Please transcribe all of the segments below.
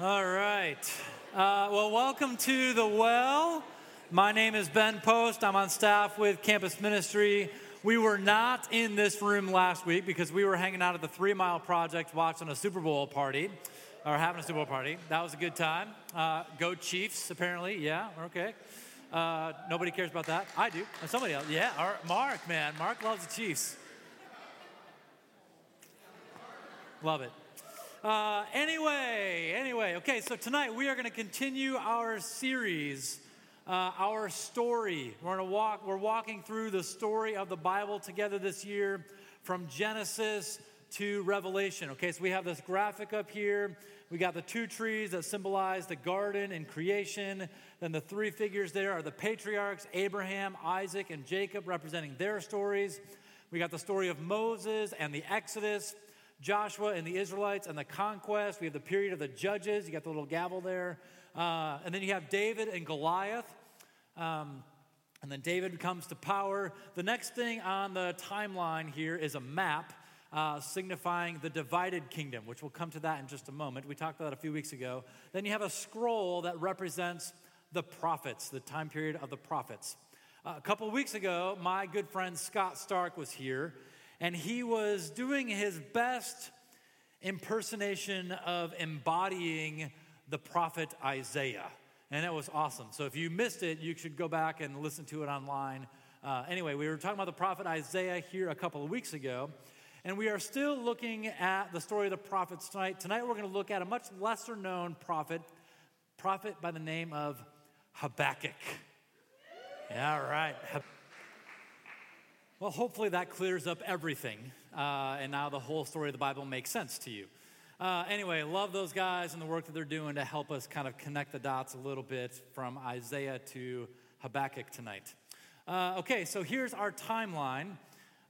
All right. Uh, well, welcome to the Well. My name is Ben Post. I'm on staff with Campus Ministry. We were not in this room last week because we were hanging out at the Three Mile Project watching a Super Bowl party, or having a Super Bowl party. That was a good time. Uh, go Chiefs, apparently. Yeah, okay. Uh, nobody cares about that. I do. And somebody else. Yeah, our, Mark, man. Mark loves the Chiefs. Love it. Uh, anyway, anyway, okay, so tonight we are going to continue our series, uh, our story. We're going to walk, we're walking through the story of the Bible together this year from Genesis to Revelation. Okay, so we have this graphic up here. We got the two trees that symbolize the garden and creation. Then the three figures there are the patriarchs Abraham, Isaac, and Jacob, representing their stories. We got the story of Moses and the Exodus. Joshua and the Israelites and the conquest. We have the period of the judges. You got the little gavel there. Uh, and then you have David and Goliath. Um, and then David comes to power. The next thing on the timeline here is a map uh, signifying the divided kingdom, which we'll come to that in just a moment. We talked about a few weeks ago. Then you have a scroll that represents the prophets, the time period of the prophets. Uh, a couple weeks ago, my good friend Scott Stark was here and he was doing his best impersonation of embodying the prophet Isaiah. And it was awesome. So if you missed it, you should go back and listen to it online. Uh, anyway, we were talking about the prophet Isaiah here a couple of weeks ago. And we are still looking at the story of the prophets tonight. Tonight, we're going to look at a much lesser known prophet, prophet by the name of Habakkuk. Yeah, right. Well, hopefully that clears up everything, uh, and now the whole story of the Bible makes sense to you. Uh, anyway, love those guys and the work that they're doing to help us kind of connect the dots a little bit from Isaiah to Habakkuk tonight. Uh, okay, so here's our timeline.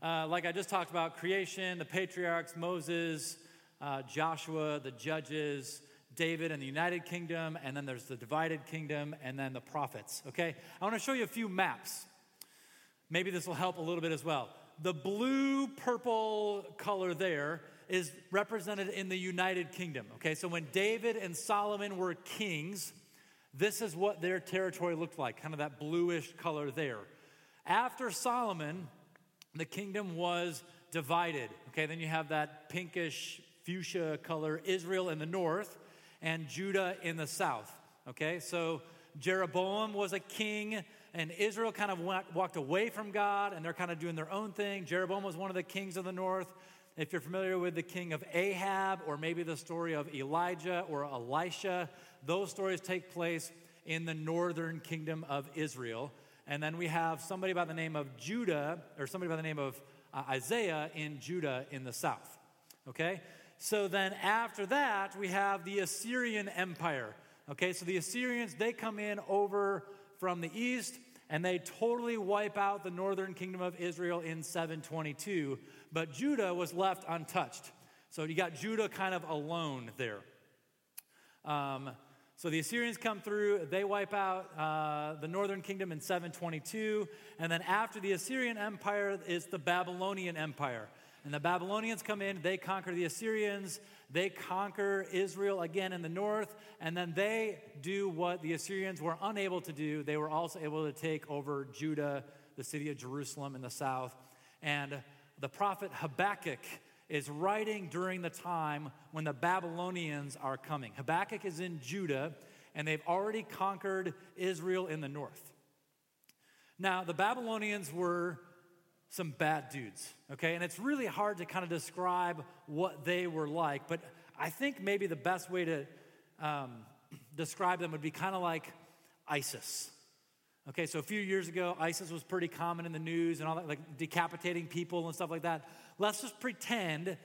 Uh, like I just talked about creation, the patriarchs, Moses, uh, Joshua, the judges, David and the United Kingdom, and then there's the divided kingdom, and then the prophets. Okay, I want to show you a few maps. Maybe this will help a little bit as well. The blue purple color there is represented in the United Kingdom. Okay, so when David and Solomon were kings, this is what their territory looked like, kind of that bluish color there. After Solomon, the kingdom was divided. Okay, then you have that pinkish fuchsia color, Israel in the north and Judah in the south. Okay, so Jeroboam was a king and Israel kind of went, walked away from God and they're kind of doing their own thing. Jeroboam was one of the kings of the north. If you're familiar with the king of Ahab or maybe the story of Elijah or Elisha, those stories take place in the northern kingdom of Israel. And then we have somebody by the name of Judah, or somebody by the name of uh, Isaiah in Judah in the south. Okay? So then after that, we have the Assyrian Empire. Okay, so the Assyrians, they come in over from the east and they totally wipe out the northern kingdom of Israel in 722. But Judah was left untouched. So you got Judah kind of alone there. Um, so the Assyrians come through, they wipe out uh, the northern kingdom in 722. And then after the Assyrian Empire is the Babylonian Empire. And the Babylonians come in, they conquer the Assyrians, they conquer Israel again in the north, and then they do what the Assyrians were unable to do. They were also able to take over Judah, the city of Jerusalem in the south. And the prophet Habakkuk is writing during the time when the Babylonians are coming. Habakkuk is in Judah, and they've already conquered Israel in the north. Now, the Babylonians were some bad dudes, okay? And it's really hard to kind of describe what they were like, but I think maybe the best way to um, describe them would be kind of like ISIS. Okay, so a few years ago, ISIS was pretty common in the news and all that, like decapitating people and stuff like that. Let's just pretend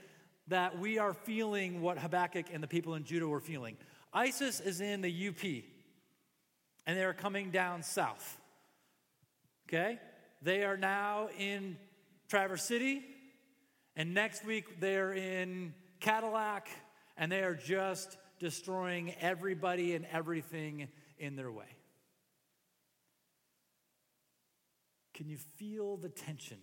that we are feeling what Habakkuk and the people in Judah were feeling. ISIS is in the UP, and they are coming down south. Okay? They are now in Traverse City, and next week they're in Cadillac, and they are just destroying everybody and everything in their way. Can you feel the tension?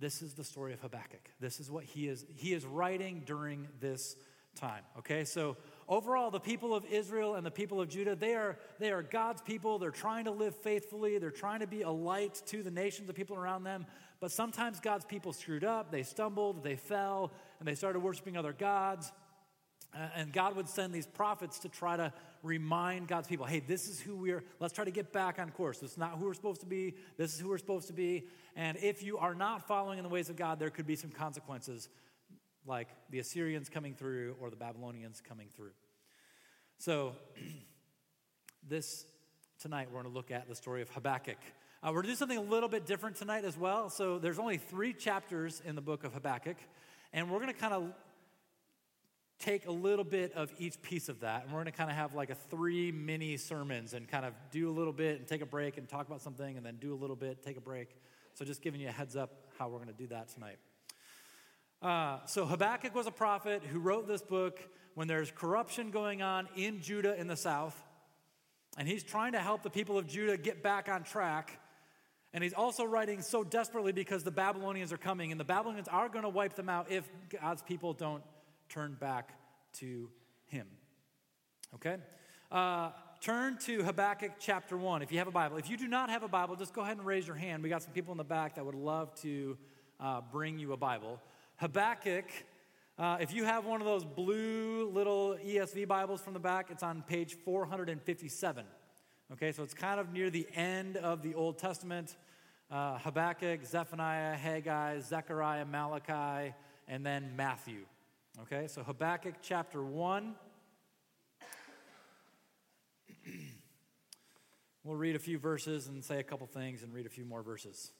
This is the story of Habakkuk. This is what he is he is writing during this time. Okay, so overall, the people of Israel and the people of Judah, they are, they are God's people. They're trying to live faithfully, they're trying to be a light to the nations, the people around them. But sometimes God's people screwed up, they stumbled, they fell, and they started worshiping other gods. And God would send these prophets to try to remind God's people hey, this is who we're, let's try to get back on course. This is not who we're supposed to be. This is who we're supposed to be. And if you are not following in the ways of God, there could be some consequences like the Assyrians coming through or the Babylonians coming through. So, this tonight we're going to look at the story of Habakkuk. Uh, we're going to do something a little bit different tonight as well. So, there's only three chapters in the book of Habakkuk, and we're going to kind of take a little bit of each piece of that, and we're going to kind of have like a three mini sermons and kind of do a little bit and take a break and talk about something, and then do a little bit, take a break. So, just giving you a heads up how we're going to do that tonight. Uh, so Habakkuk was a prophet who wrote this book when there's corruption going on in Judah in the south. And he's trying to help the people of Judah get back on track. And he's also writing so desperately because the Babylonians are coming, and the Babylonians are going to wipe them out if God's people don't turn back to him. Okay? Uh, turn to Habakkuk chapter 1 if you have a Bible. If you do not have a Bible, just go ahead and raise your hand. We got some people in the back that would love to uh, bring you a Bible. Habakkuk, uh, if you have one of those blue little ESV Bibles from the back, it's on page 457. Okay, so it's kind of near the end of the Old Testament. Uh, Habakkuk, Zephaniah, Haggai, Zechariah, Malachi, and then Matthew. Okay, so Habakkuk chapter 1. we'll read a few verses and say a couple things and read a few more verses.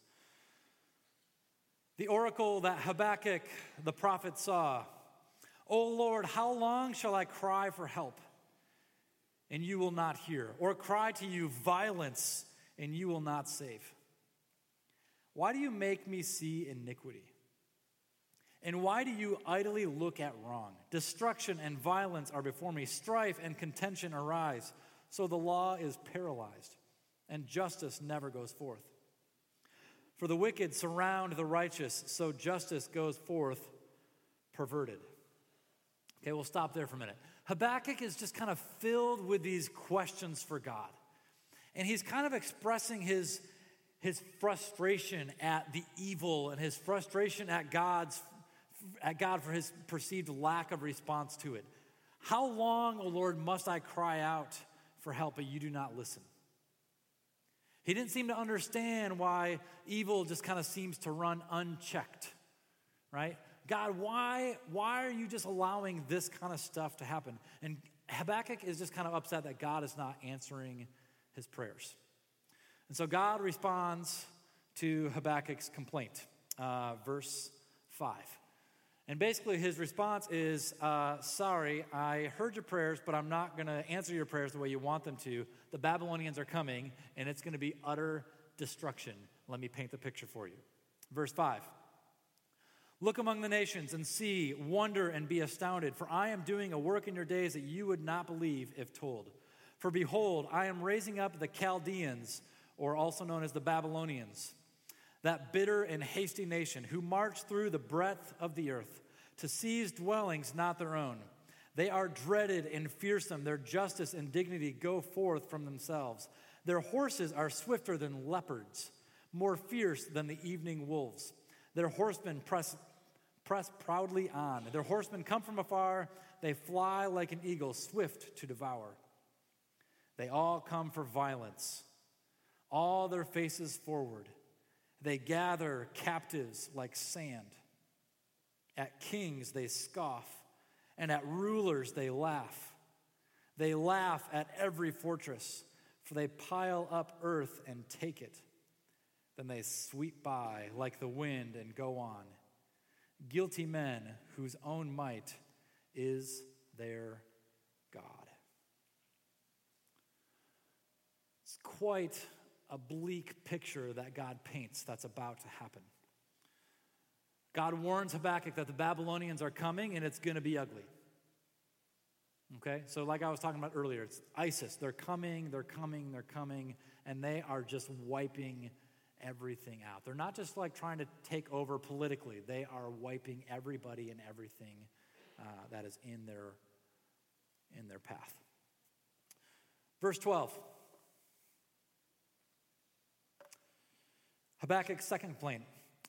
The oracle that Habakkuk the prophet saw O Lord, how long shall I cry for help, and you will not hear, or cry to you violence, and you will not save? Why do you make me see iniquity? And why do you idly look at wrong? Destruction and violence are before me, strife and contention arise. So the law is paralyzed, and justice never goes forth. For the wicked surround the righteous, so justice goes forth perverted. Okay, we'll stop there for a minute. Habakkuk is just kind of filled with these questions for God. And he's kind of expressing his, his frustration at the evil and his frustration at God's at God for his perceived lack of response to it. How long, O oh Lord, must I cry out for help, but you do not listen? He didn't seem to understand why evil just kind of seems to run unchecked, right? God, why, why are you just allowing this kind of stuff to happen? And Habakkuk is just kind of upset that God is not answering his prayers. And so God responds to Habakkuk's complaint, uh, verse 5. And basically, his response is uh, Sorry, I heard your prayers, but I'm not going to answer your prayers the way you want them to. The Babylonians are coming, and it's going to be utter destruction. Let me paint the picture for you. Verse 5 Look among the nations and see, wonder and be astounded, for I am doing a work in your days that you would not believe if told. For behold, I am raising up the Chaldeans, or also known as the Babylonians that bitter and hasty nation who march through the breadth of the earth to seize dwellings not their own. They are dreaded and fearsome. Their justice and dignity go forth from themselves. Their horses are swifter than leopards, more fierce than the evening wolves. Their horsemen press, press proudly on. Their horsemen come from afar. They fly like an eagle, swift to devour. They all come for violence, all their faces forward. They gather captives like sand. At kings they scoff, and at rulers they laugh. They laugh at every fortress, for they pile up earth and take it. Then they sweep by like the wind and go on. Guilty men whose own might is their God. It's quite a bleak picture that God paints that's about to happen. God warns Habakkuk that the Babylonians are coming and it's going to be ugly. Okay, so like I was talking about earlier, it's ISIS. They're coming, they're coming, they're coming, and they are just wiping everything out. They're not just like trying to take over politically, they are wiping everybody and everything uh, that is in their, in their path. Verse 12. Habakkuk's second complaint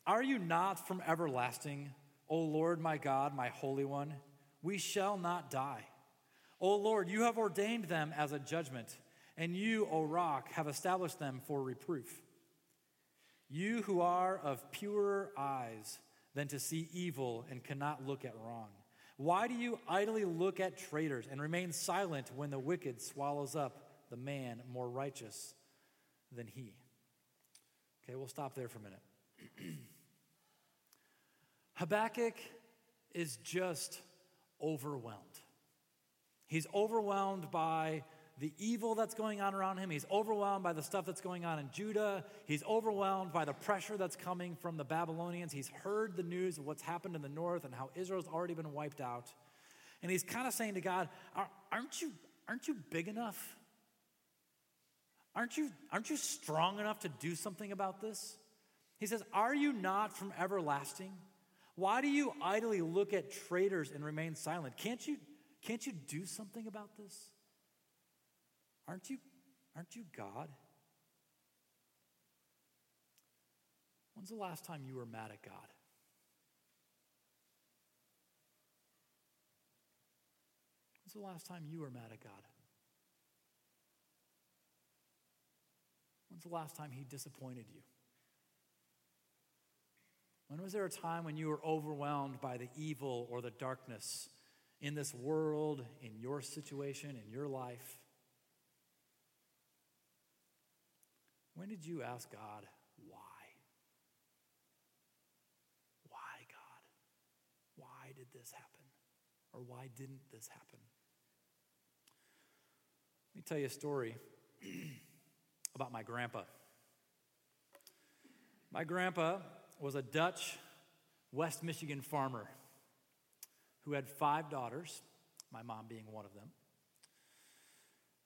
Are you not from everlasting, O Lord my God, my Holy One? We shall not die. O Lord, you have ordained them as a judgment, and you, O rock, have established them for reproof. You who are of purer eyes than to see evil and cannot look at wrong. Why do you idly look at traitors and remain silent when the wicked swallows up the man more righteous than he? Okay, we'll stop there for a minute. Habakkuk is just overwhelmed. He's overwhelmed by the evil that's going on around him. He's overwhelmed by the stuff that's going on in Judah. He's overwhelmed by the pressure that's coming from the Babylonians. He's heard the news of what's happened in the north and how Israel's already been wiped out. And he's kind of saying to God, aren't you, aren't you big enough? Aren't you, aren't you strong enough to do something about this? He says, Are you not from everlasting? Why do you idly look at traitors and remain silent? Can't you, can't you do something about this? Aren't you, aren't you God? When's the last time you were mad at God? When's the last time you were mad at God? When's the last time He disappointed you? When was there a time when you were overwhelmed by the evil or the darkness in this world, in your situation, in your life? When did you ask God, why? Why, God? Why did this happen? Or why didn't this happen? Let me tell you a story about my grandpa. My grandpa was a Dutch West Michigan farmer who had five daughters, my mom being one of them.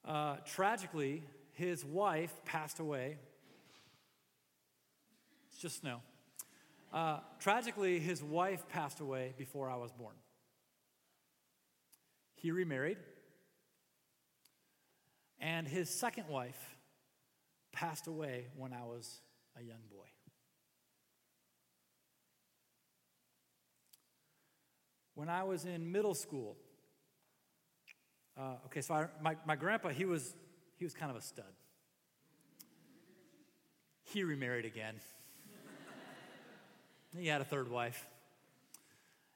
Uh, tragically, his wife passed away. It's just snow. Uh, tragically, his wife passed away before I was born. He remarried, and his second wife passed away when I was a young boy. When I was in middle school, uh, okay, so I, my, my grandpa, he was, he was kind of a stud. He remarried again. he had a third wife.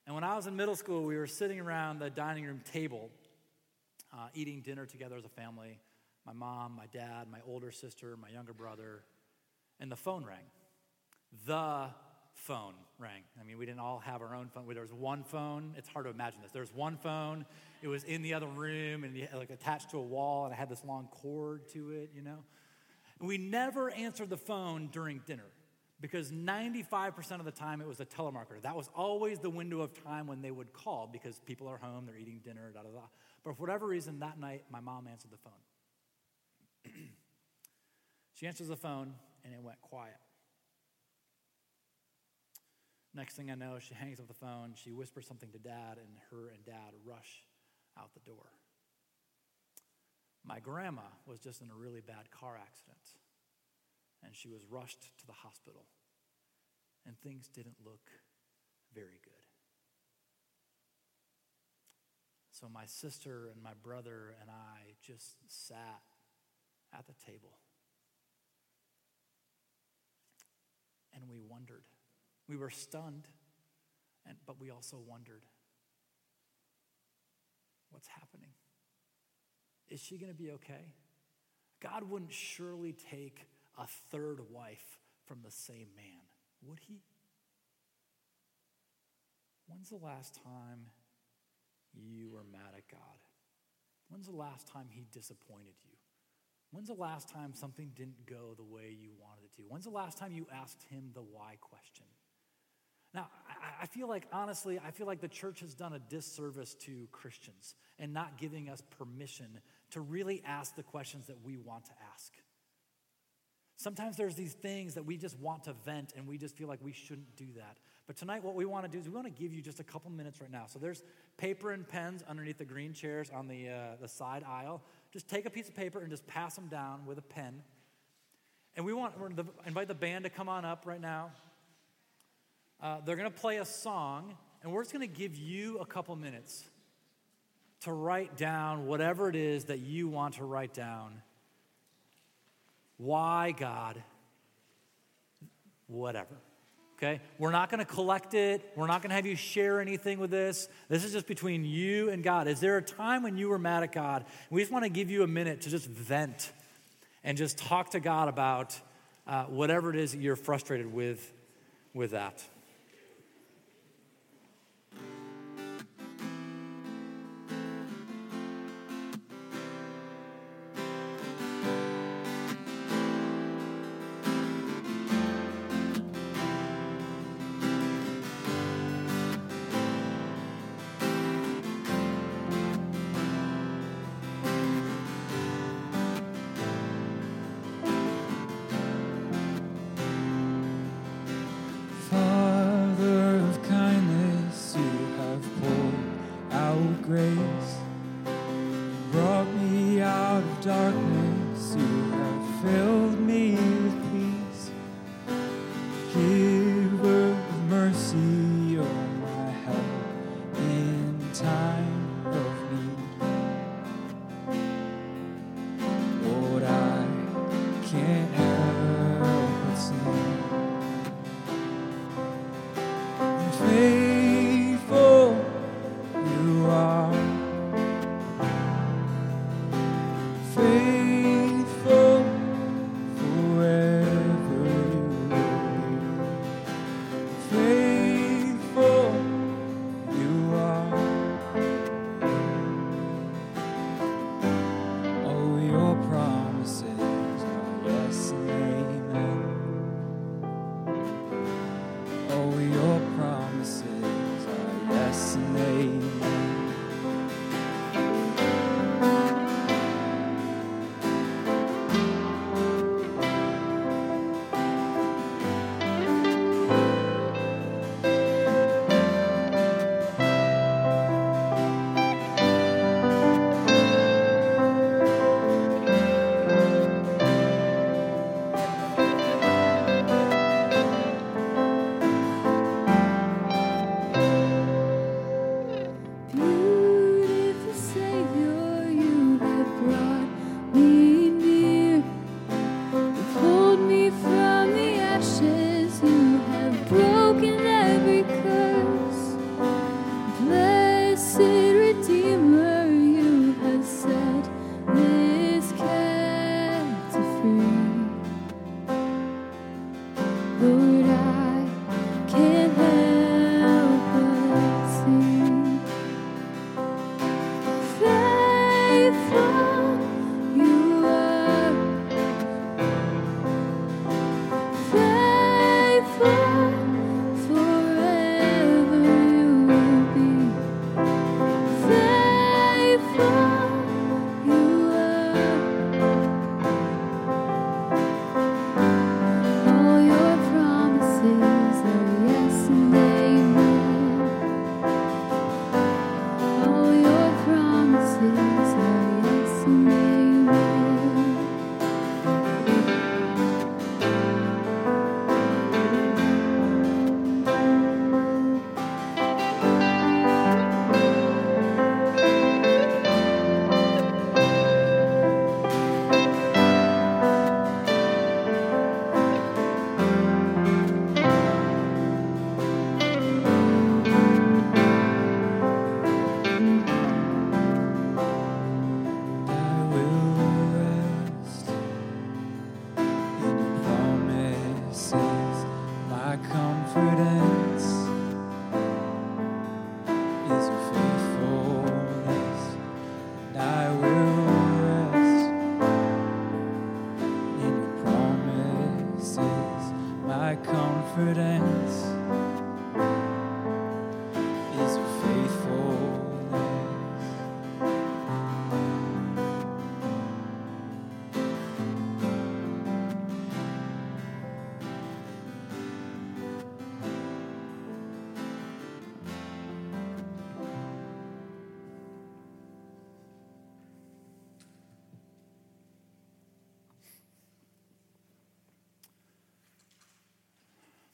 And when I was in middle school, we were sitting around the dining room table, uh, eating dinner together as a family my mom, my dad, my older sister, my younger brother, and the phone rang. The phone rang. I mean, we didn't all have our own phone. There was one phone. It's hard to imagine this. There was one phone. It was in the other room and like attached to a wall, and it had this long cord to it. You know, we never answered the phone during dinner because 95% of the time it was a telemarketer. That was always the window of time when they would call because people are home, they're eating dinner, da da da. But for whatever reason, that night my mom answered the phone. she answers the phone and it went quiet. Next thing I know, she hangs up the phone, she whispers something to dad, and her and dad rush out the door. My grandma was just in a really bad car accident, and she was rushed to the hospital, and things didn't look very good. So my sister and my brother and I just sat at the table. And we wondered we were stunned, and, but we also wondered what's happening? Is she going to be okay? God wouldn't surely take a third wife from the same man, would he? When's the last time you were mad at God? When's the last time he disappointed you? When's the last time something didn't go the way you wanted it to? When's the last time you asked him the why question? Now, I, feel like, honestly, I feel like the church has done a disservice to Christians and not giving us permission to really ask the questions that we want to ask. Sometimes there's these things that we just want to vent and we just feel like we shouldn't do that. But tonight, what we want to do is we want to give you just a couple minutes right now. So there's paper and pens underneath the green chairs on the, uh, the side aisle. Just take a piece of paper and just pass them down with a pen. And we want to invite the band to come on up right now. Uh, they're going to play a song, and we're just going to give you a couple minutes to write down whatever it is that you want to write down. Why, God? Whatever. Okay? We're not going to collect it. We're not going to have you share anything with this. This is just between you and God. Is there a time when you were mad at God? We just want to give you a minute to just vent and just talk to God about uh, whatever it is that you're frustrated with with that.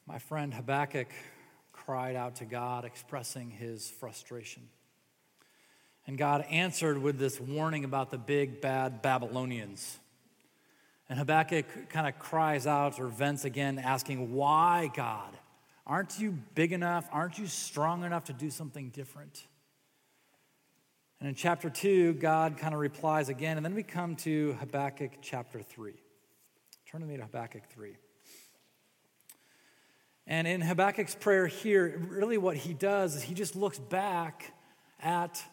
My friend Habakkuk cried out to God, expressing his frustration. And God answered with this warning about the big bad Babylonians. And Habakkuk kind of cries out or vents again, asking, Why, God? Aren't you big enough? Aren't you strong enough to do something different? And in chapter 2, God kind of replies again. And then we come to Habakkuk chapter 3. Turn to me to Habakkuk 3. And in Habakkuk's prayer here, really what he does is he just looks back at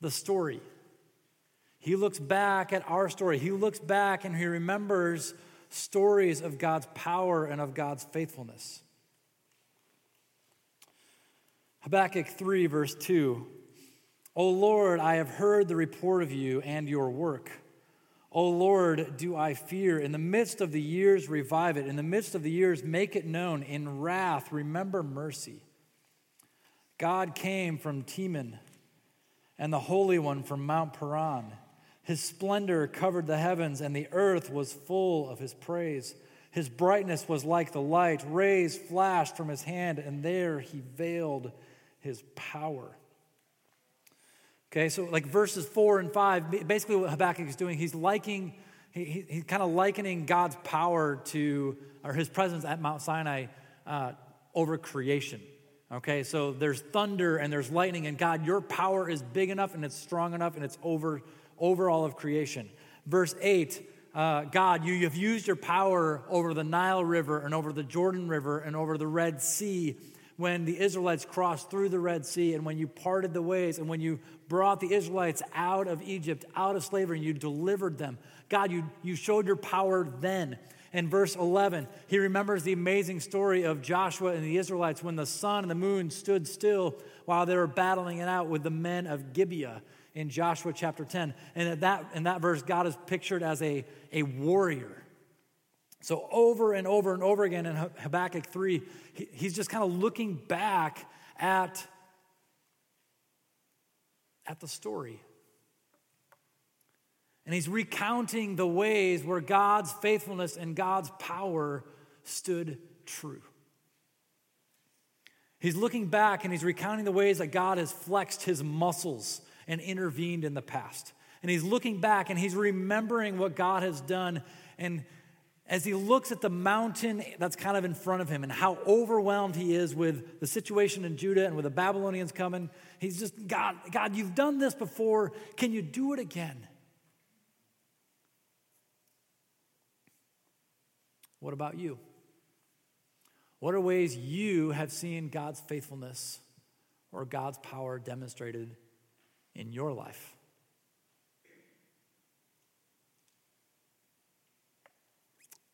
the story. He looks back at our story. He looks back and he remembers stories of God's power and of God's faithfulness. Habakkuk 3, verse 2 O Lord, I have heard the report of you and your work. O Lord, do I fear. In the midst of the years, revive it. In the midst of the years, make it known. In wrath, remember mercy. God came from Teman, and the Holy One from Mount Paran. His splendor covered the heavens, and the earth was full of his praise. His brightness was like the light. Rays flashed from his hand, and there he veiled his power. Okay, so like verses four and five, basically what Habakkuk is doing, he's liking, he, he, he's kind of likening God's power to, or his presence at Mount Sinai uh, over creation. Okay, so there's thunder and there's lightning, and God, your power is big enough and it's strong enough and it's over, over all of creation. Verse 8, uh, God, you have used your power over the Nile River and over the Jordan River and over the Red Sea when the Israelites crossed through the Red Sea and when you parted the ways and when you brought the Israelites out of Egypt, out of slavery, and you delivered them. God, you, you showed your power then. In verse 11, he remembers the amazing story of Joshua and the Israelites when the sun and the moon stood still while they were battling it out with the men of Gibeah in Joshua chapter 10. And at that, in that verse, God is pictured as a, a warrior so, over and over and over again in Habakkuk 3, he's just kind of looking back at, at the story. And he's recounting the ways where God's faithfulness and God's power stood true. He's looking back and he's recounting the ways that God has flexed his muscles and intervened in the past. And he's looking back and he's remembering what God has done and as he looks at the mountain that's kind of in front of him and how overwhelmed he is with the situation in Judah and with the Babylonians coming, he's just, God, God, you've done this before. Can you do it again? What about you? What are ways you have seen God's faithfulness or God's power demonstrated in your life?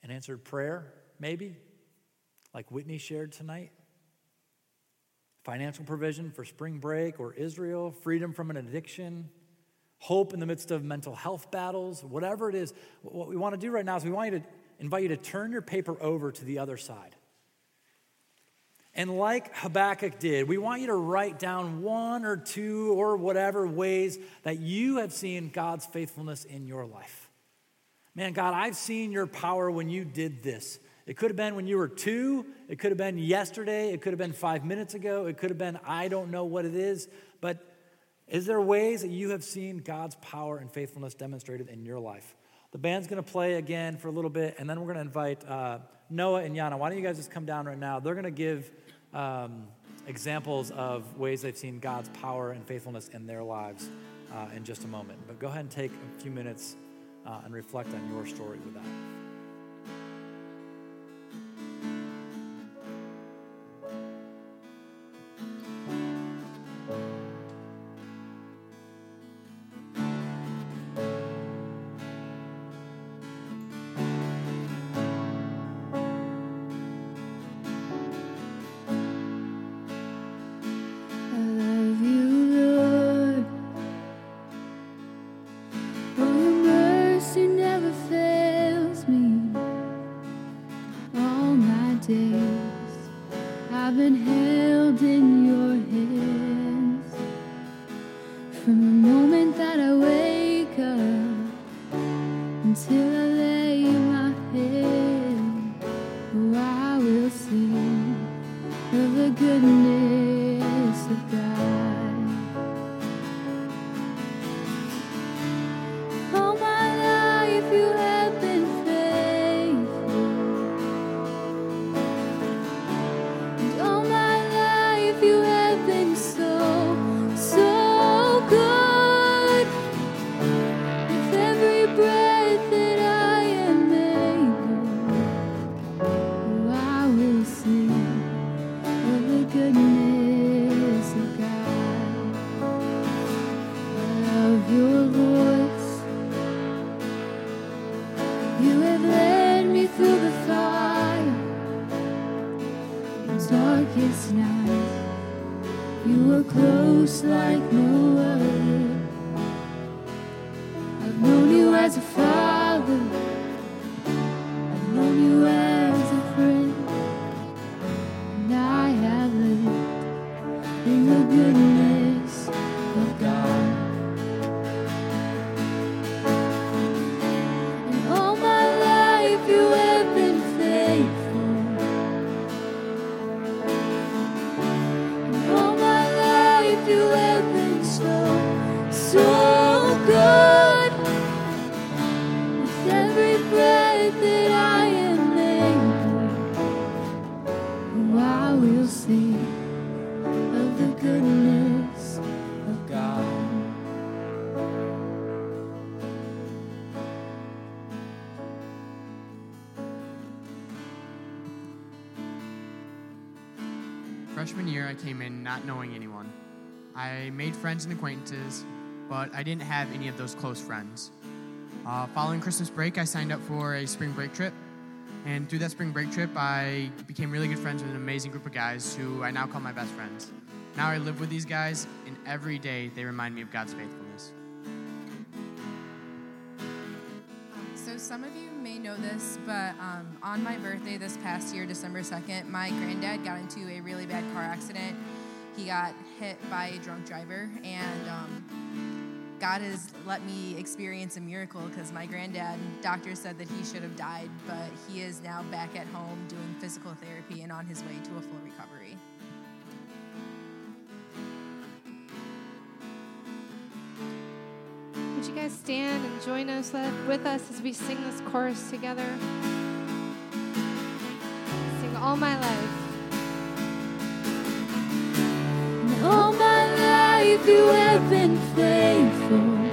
An answered prayer, maybe, like Whitney shared tonight. Financial provision for spring break or Israel, freedom from an addiction, hope in the midst of mental health battles, whatever it is. What we want to do right now is we want you to invite you to turn your paper over to the other side. And like Habakkuk did, we want you to write down one or two or whatever ways that you have seen God's faithfulness in your life. Man, God, I've seen your power when you did this. It could have been when you were two. It could have been yesterday. It could have been five minutes ago. It could have been, I don't know what it is. But is there ways that you have seen God's power and faithfulness demonstrated in your life? The band's going to play again for a little bit, and then we're going to invite uh, Noah and Yana. Why don't you guys just come down right now? They're going to give um, examples of ways they've seen God's power and faithfulness in their lives uh, in just a moment. But go ahead and take a few minutes uh, and reflect on your story with that. Not knowing anyone. I made friends and acquaintances, but I didn't have any of those close friends. Uh, following Christmas break, I signed up for a spring break trip. And through that spring break trip, I became really good friends with an amazing group of guys who I now call my best friends. Now I live with these guys, and every day they remind me of God's faithfulness. So, some of you may know this, but um, on my birthday this past year, December 2nd, my granddad got into a really bad car accident. He got hit by a drunk driver, and um, God has let me experience a miracle because my granddad, doctors said that he should have died, but he is now back at home doing physical therapy and on his way to a full recovery. Would you guys stand and join us with us as we sing this chorus together? Sing all my life. You have been faithful.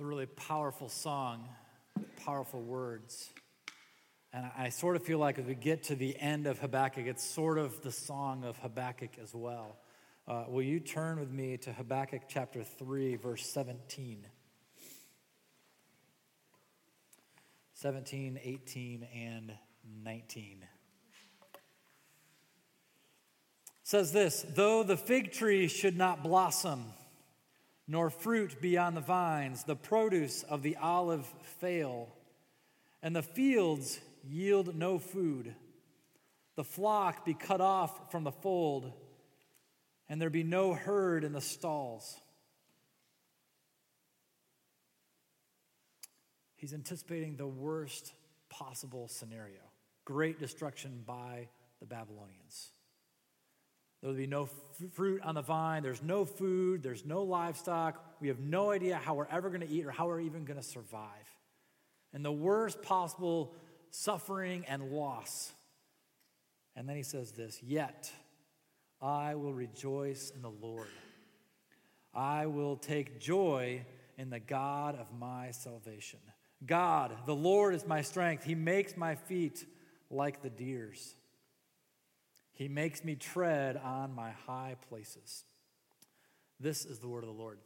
It's a really powerful song, powerful words. And I sort of feel like as we get to the end of Habakkuk, it's sort of the song of Habakkuk as well. Uh, will you turn with me to Habakkuk chapter 3, verse 17? 17, 18, and 19. says this Though the fig tree should not blossom, nor fruit beyond the vines, the produce of the olive fail, and the fields yield no food, the flock be cut off from the fold, and there be no herd in the stalls. He's anticipating the worst possible scenario great destruction by the Babylonians. There'll be no fruit on the vine. There's no food. There's no livestock. We have no idea how we're ever going to eat or how we're even going to survive. And the worst possible suffering and loss. And then he says this Yet I will rejoice in the Lord. I will take joy in the God of my salvation. God, the Lord is my strength. He makes my feet like the deer's. He makes me tread on my high places. This is the word of the Lord.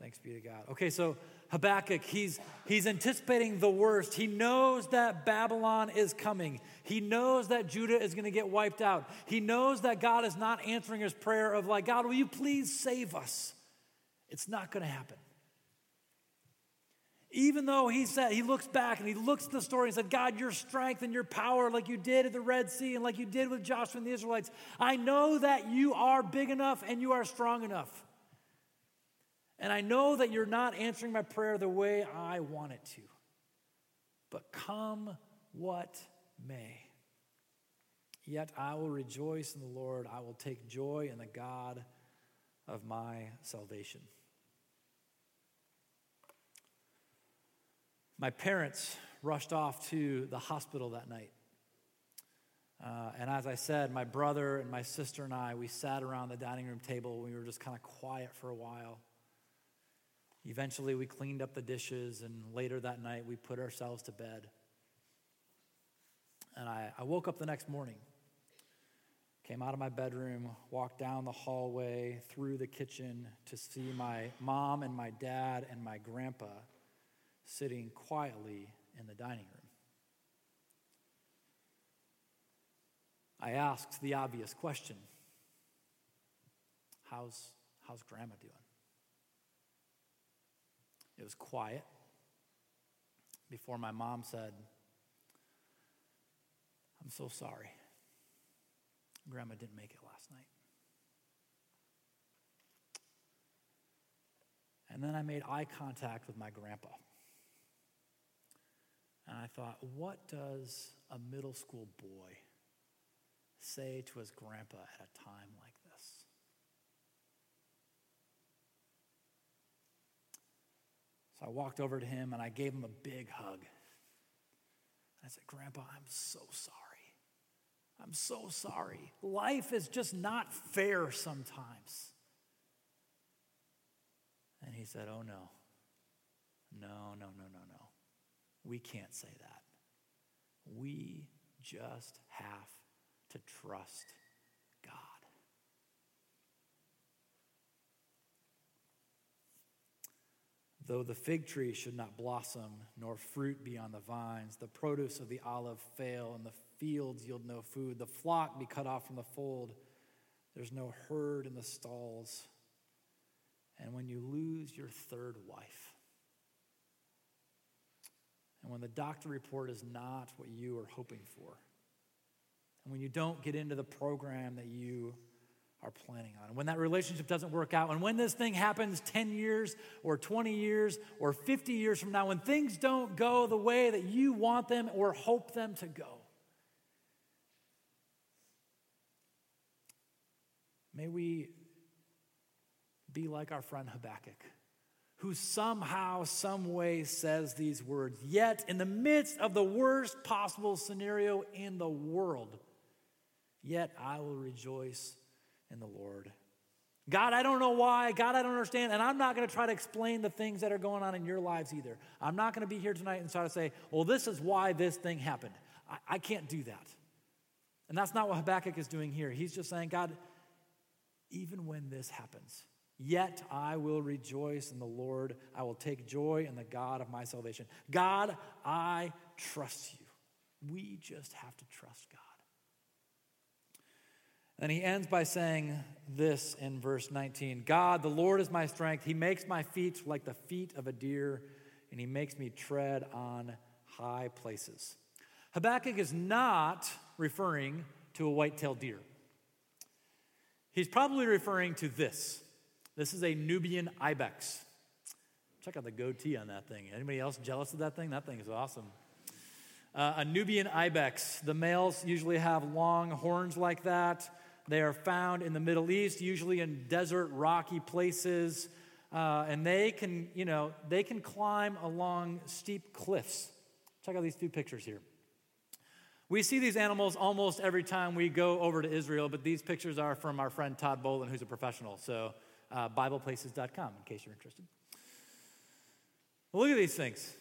Thanks be to God. Okay, so Habakkuk, he's, he's anticipating the worst. He knows that Babylon is coming. He knows that Judah is going to get wiped out. He knows that God is not answering his prayer of, like, God, will you please save us? It's not going to happen. Even though he said, he looks back and he looks at the story and said, God, your strength and your power, like you did at the Red Sea and like you did with Joshua and the Israelites, I know that you are big enough and you are strong enough. And I know that you're not answering my prayer the way I want it to. But come what may. Yet I will rejoice in the Lord. I will take joy in the God of my salvation. My parents rushed off to the hospital that night. Uh, and as I said, my brother and my sister and I, we sat around the dining room table. We were just kind of quiet for a while. Eventually, we cleaned up the dishes, and later that night, we put ourselves to bed. And I, I woke up the next morning, came out of my bedroom, walked down the hallway, through the kitchen to see my mom and my dad and my grandpa sitting quietly in the dining room. I asked the obvious question How's, how's grandma doing? It was quiet before my mom said, I'm so sorry. Grandma didn't make it last night. And then I made eye contact with my grandpa. And I thought, what does a middle school boy say to his grandpa at a time like this? So I walked over to him and I gave him a big hug. I said, Grandpa, I'm so sorry. I'm so sorry. Life is just not fair sometimes. And he said, Oh, no. No, no, no, no, no. We can't say that. We just have to trust God. Though the fig tree should not blossom, nor fruit be on the vines, the produce of the olive fail, and the fields yield no food, the flock be cut off from the fold, there's no herd in the stalls. And when you lose your third wife, and when the doctor report is not what you are hoping for, and when you don't get into the program that you are planning on, and when that relationship doesn't work out, and when this thing happens 10 years or 20 years or 50 years from now, when things don't go the way that you want them or hope them to go, may we be like our friend Habakkuk who somehow, some way says these words. Yet, in the midst of the worst possible scenario in the world, yet I will rejoice in the Lord. God, I don't know why. God, I don't understand. And I'm not going to try to explain the things that are going on in your lives either. I'm not going to be here tonight and try to say, well, this is why this thing happened. I, I can't do that. And that's not what Habakkuk is doing here. He's just saying, God, even when this happens, Yet I will rejoice in the Lord. I will take joy in the God of my salvation. God, I trust you. We just have to trust God. And he ends by saying this in verse 19 God, the Lord is my strength. He makes my feet like the feet of a deer, and he makes me tread on high places. Habakkuk is not referring to a white tailed deer. He's probably referring to this this is a Nubian ibex. Check out the goatee on that thing. Anybody else jealous of that thing? That thing is awesome. Uh, a Nubian ibex. The males usually have long horns like that. They are found in the Middle East, usually in desert, rocky places, uh, and they can, you know, they can climb along steep cliffs. Check out these two pictures here. We see these animals almost every time we go over to Israel, but these pictures are from our friend Todd Bolen, who's a professional. So uh, BiblePlaces.com in case you're interested. Look at these things.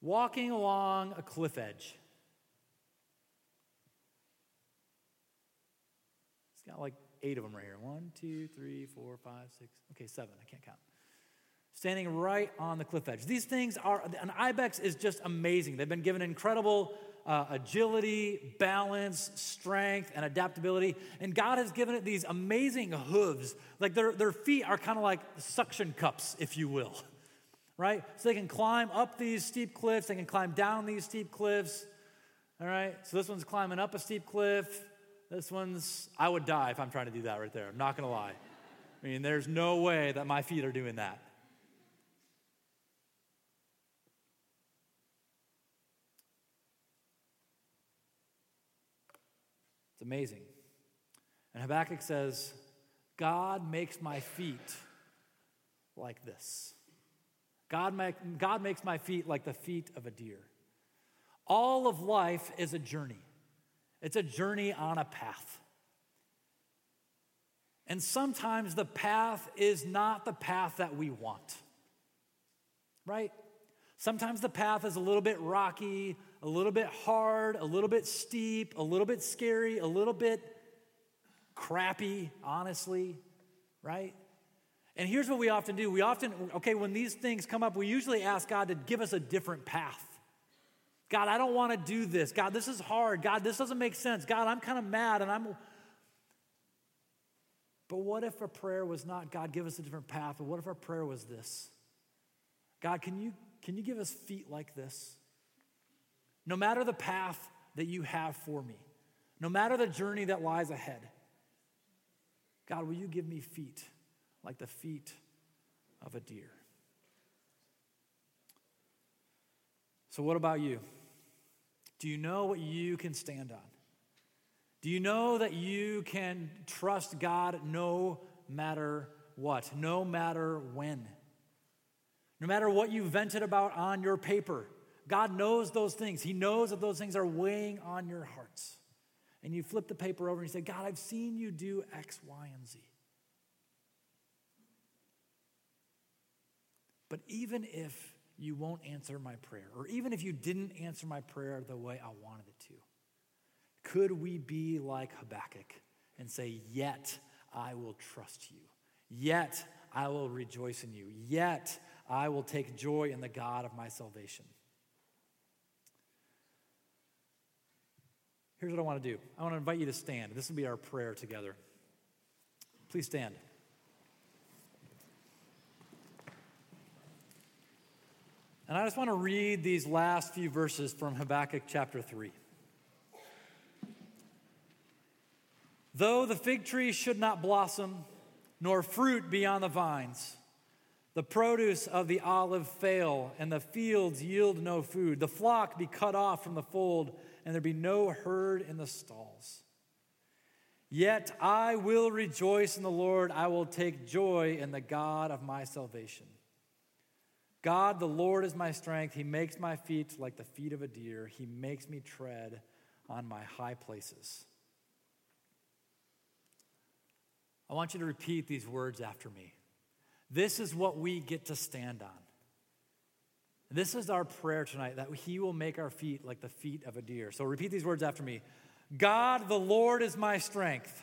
Walking along a cliff edge. It's got like eight of them right here. One, two, three, four, five, six. Okay, seven. I can't count. Standing right on the cliff edge. These things are, an ibex is just amazing. They've been given incredible uh, agility, balance, strength, and adaptability. And God has given it these amazing hooves. Like their, their feet are kind of like suction cups, if you will. right? So they can climb up these steep cliffs, they can climb down these steep cliffs. All right, so this one's climbing up a steep cliff. This one's, I would die if I'm trying to do that right there. I'm not gonna lie. I mean, there's no way that my feet are doing that. It's amazing. And Habakkuk says, God makes my feet like this. God, make, God makes my feet like the feet of a deer. All of life is a journey, it's a journey on a path. And sometimes the path is not the path that we want, right? Sometimes the path is a little bit rocky, a little bit hard, a little bit steep, a little bit scary, a little bit crappy, honestly, right? And here's what we often do. We often, okay, when these things come up, we usually ask God to give us a different path. God, I don't want to do this. God, this is hard. God, this doesn't make sense. God, I'm kind of mad and I'm. But what if a prayer was not, God, give us a different path? But what if our prayer was this? God, can you, can you give us feet like this? No matter the path that you have for me, no matter the journey that lies ahead, God, will you give me feet like the feet of a deer? So, what about you? Do you know what you can stand on? Do you know that you can trust God no matter what, no matter when? No matter what you vented about on your paper, God knows those things. He knows that those things are weighing on your hearts. And you flip the paper over and you say, God, I've seen you do X, Y, and Z. But even if you won't answer my prayer, or even if you didn't answer my prayer the way I wanted it to, could we be like Habakkuk and say, Yet I will trust you, yet I will rejoice in you, yet I will take joy in the God of my salvation? Here's what I want to do I want to invite you to stand. This will be our prayer together. Please stand. And I just want to read these last few verses from Habakkuk chapter 3. Though the fig tree should not blossom, nor fruit be on the vines, the produce of the olive fail, and the fields yield no food, the flock be cut off from the fold, and there be no herd in the stalls. Yet I will rejoice in the Lord, I will take joy in the God of my salvation. God, the Lord, is my strength. He makes my feet like the feet of a deer. He makes me tread on my high places. I want you to repeat these words after me. This is what we get to stand on. This is our prayer tonight that He will make our feet like the feet of a deer. So repeat these words after me God, the Lord is my strength.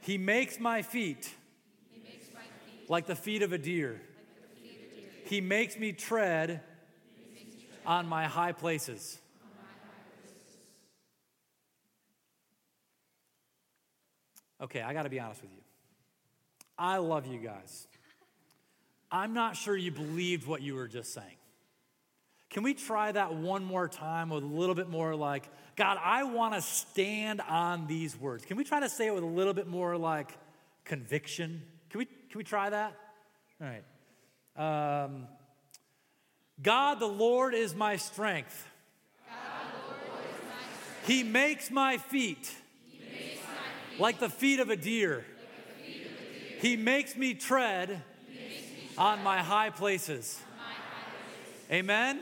He makes my feet like the feet of a deer. He makes me tread on my high places. Okay, I got to be honest with you. I love you guys. I'm not sure you believed what you were just saying. Can we try that one more time with a little bit more like, God, I want to stand on these words? Can we try to say it with a little bit more like conviction? Can we, can we try that? All right. Um, God the Lord is my strength. He makes my feet, makes my feet like the feet of a deer. He makes me tread makes me on my places. My high places. Amen.